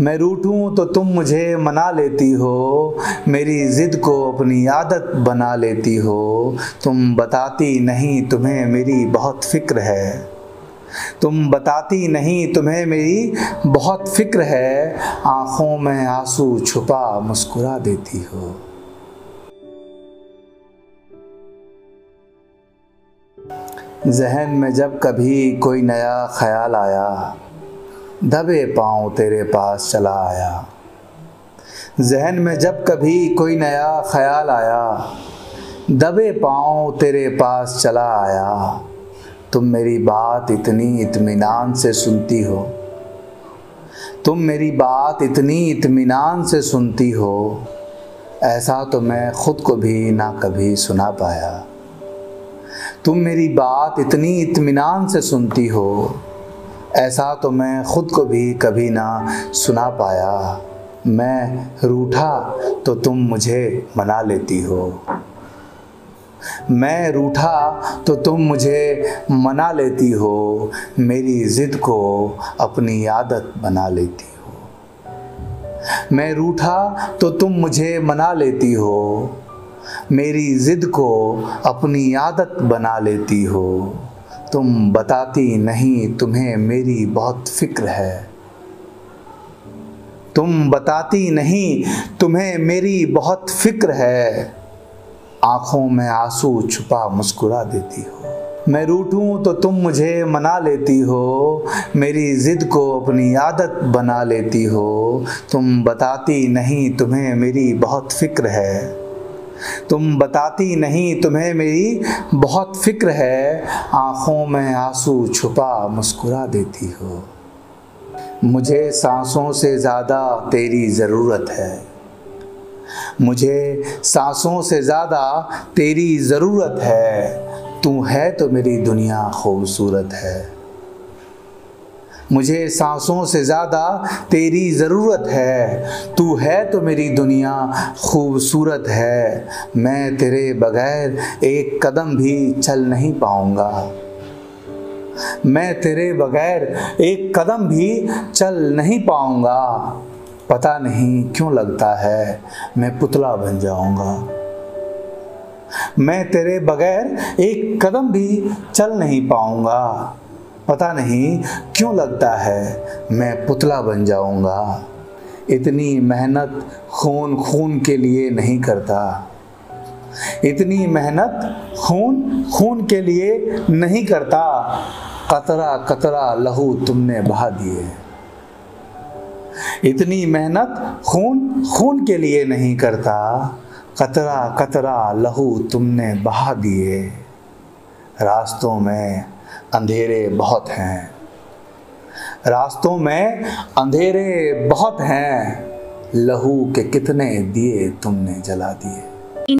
मैं रूठूं तो तुम मुझे मना लेती हो। मेरी ज़िद को अपनी आदत बना लेती हो। तुम बताती नहीं तुम्हें मेरी बहुत फ़िक्र है। तुम बताती नहीं तुम्हें मेरी बहुत फ़िक्र है। आँखों में आँसू छुपा मुस्कुरा देती हो। जहन में जब कभी कोई नया ख्याल आया दबे पाँव तेरे पास चला आया। जहन में जब कभी कोई नया ख्याल आया, दबे पाँव तेरे पास चला आया। तुम मेरी बात इतनी इत्मीनान से सुनती हो। तुम मेरी बात इतनी इत्मीनान से सुनती हो। ऐसा तो मैं ख़ुद को भी ना कभी सुना पाया। तुम मेरी बात इतनी इत्मीनान से सुनती हो। ऐसा तो मैं ख़ुद को भी कभी ना सुना पाया। मैं रूठा तो तुम मुझे मना लेती हो। मैं रूठा तो तुम मुझे मना लेती हो। मेरी ज़िद को अपनी आदत बना लेती हो। मैं रूठा तो तुम मुझे मना लेती हो। मेरी ज़िद को अपनी आदत बना लेती हो। तुम बताती नहीं, तुम्हें मेरी बहुत फ़िक्र है। तुम बताती नहीं, तुम्हें मेरी बहुत फ़िक्र है। आँखों में आँसू छुपा मुस्कुरा देती हो। मैं रूठूं तो तुम मुझे मना लेती हो। मेरी ज़िद को अपनी आदत बना लेती हो। तुम बताती नहीं, तुम्हें मेरी बहुत फ़िक्र है। तुम बताती नहीं, तुम्हें मेरी बहुत फ़िक्र है। आँखों में आँसू छुपा मुस्कुरा देती हो। मुझे सांसों से ज़्यादा तेरी ज़रूरत है। मुझे सांसों से ज़्यादा तेरी ज़रूरत है। तू है तो मेरी दुनिया खूबसूरत है। मुझे सांसों से ज़्यादा तेरी ज़रूरत है। तू है तो मेरी दुनिया खूबसूरत है। मैं तेरे बगैर एक कदम भी चल नहीं पाऊँगा। मैं तेरे बगैर एक कदम भी चल नहीं पाऊँगा। पता नहीं क्यों लगता है मैं पुतला बन जाऊँगा। मैं तेरे बगैर एक कदम भी चल नहीं पाऊँगा। पता नहीं क्यों लगता है मैं पुतला बन जाऊँगा। इतनी मेहनत खून खून के लिए नहीं करता। इतनी मेहनत खून खून के लिए नहीं करता। कतरा कतरा लहू तुमने बहा दिए। इतनी मेहनत खून खून के लिए नहीं करता। कतरा कतरा लहू तुमने बहा दिए। रास्तों में अंधेरे बहुत हैं। रास्तों में अंधेरे बहुत हैं। लहू के कितने दिए तुमने जला दिए।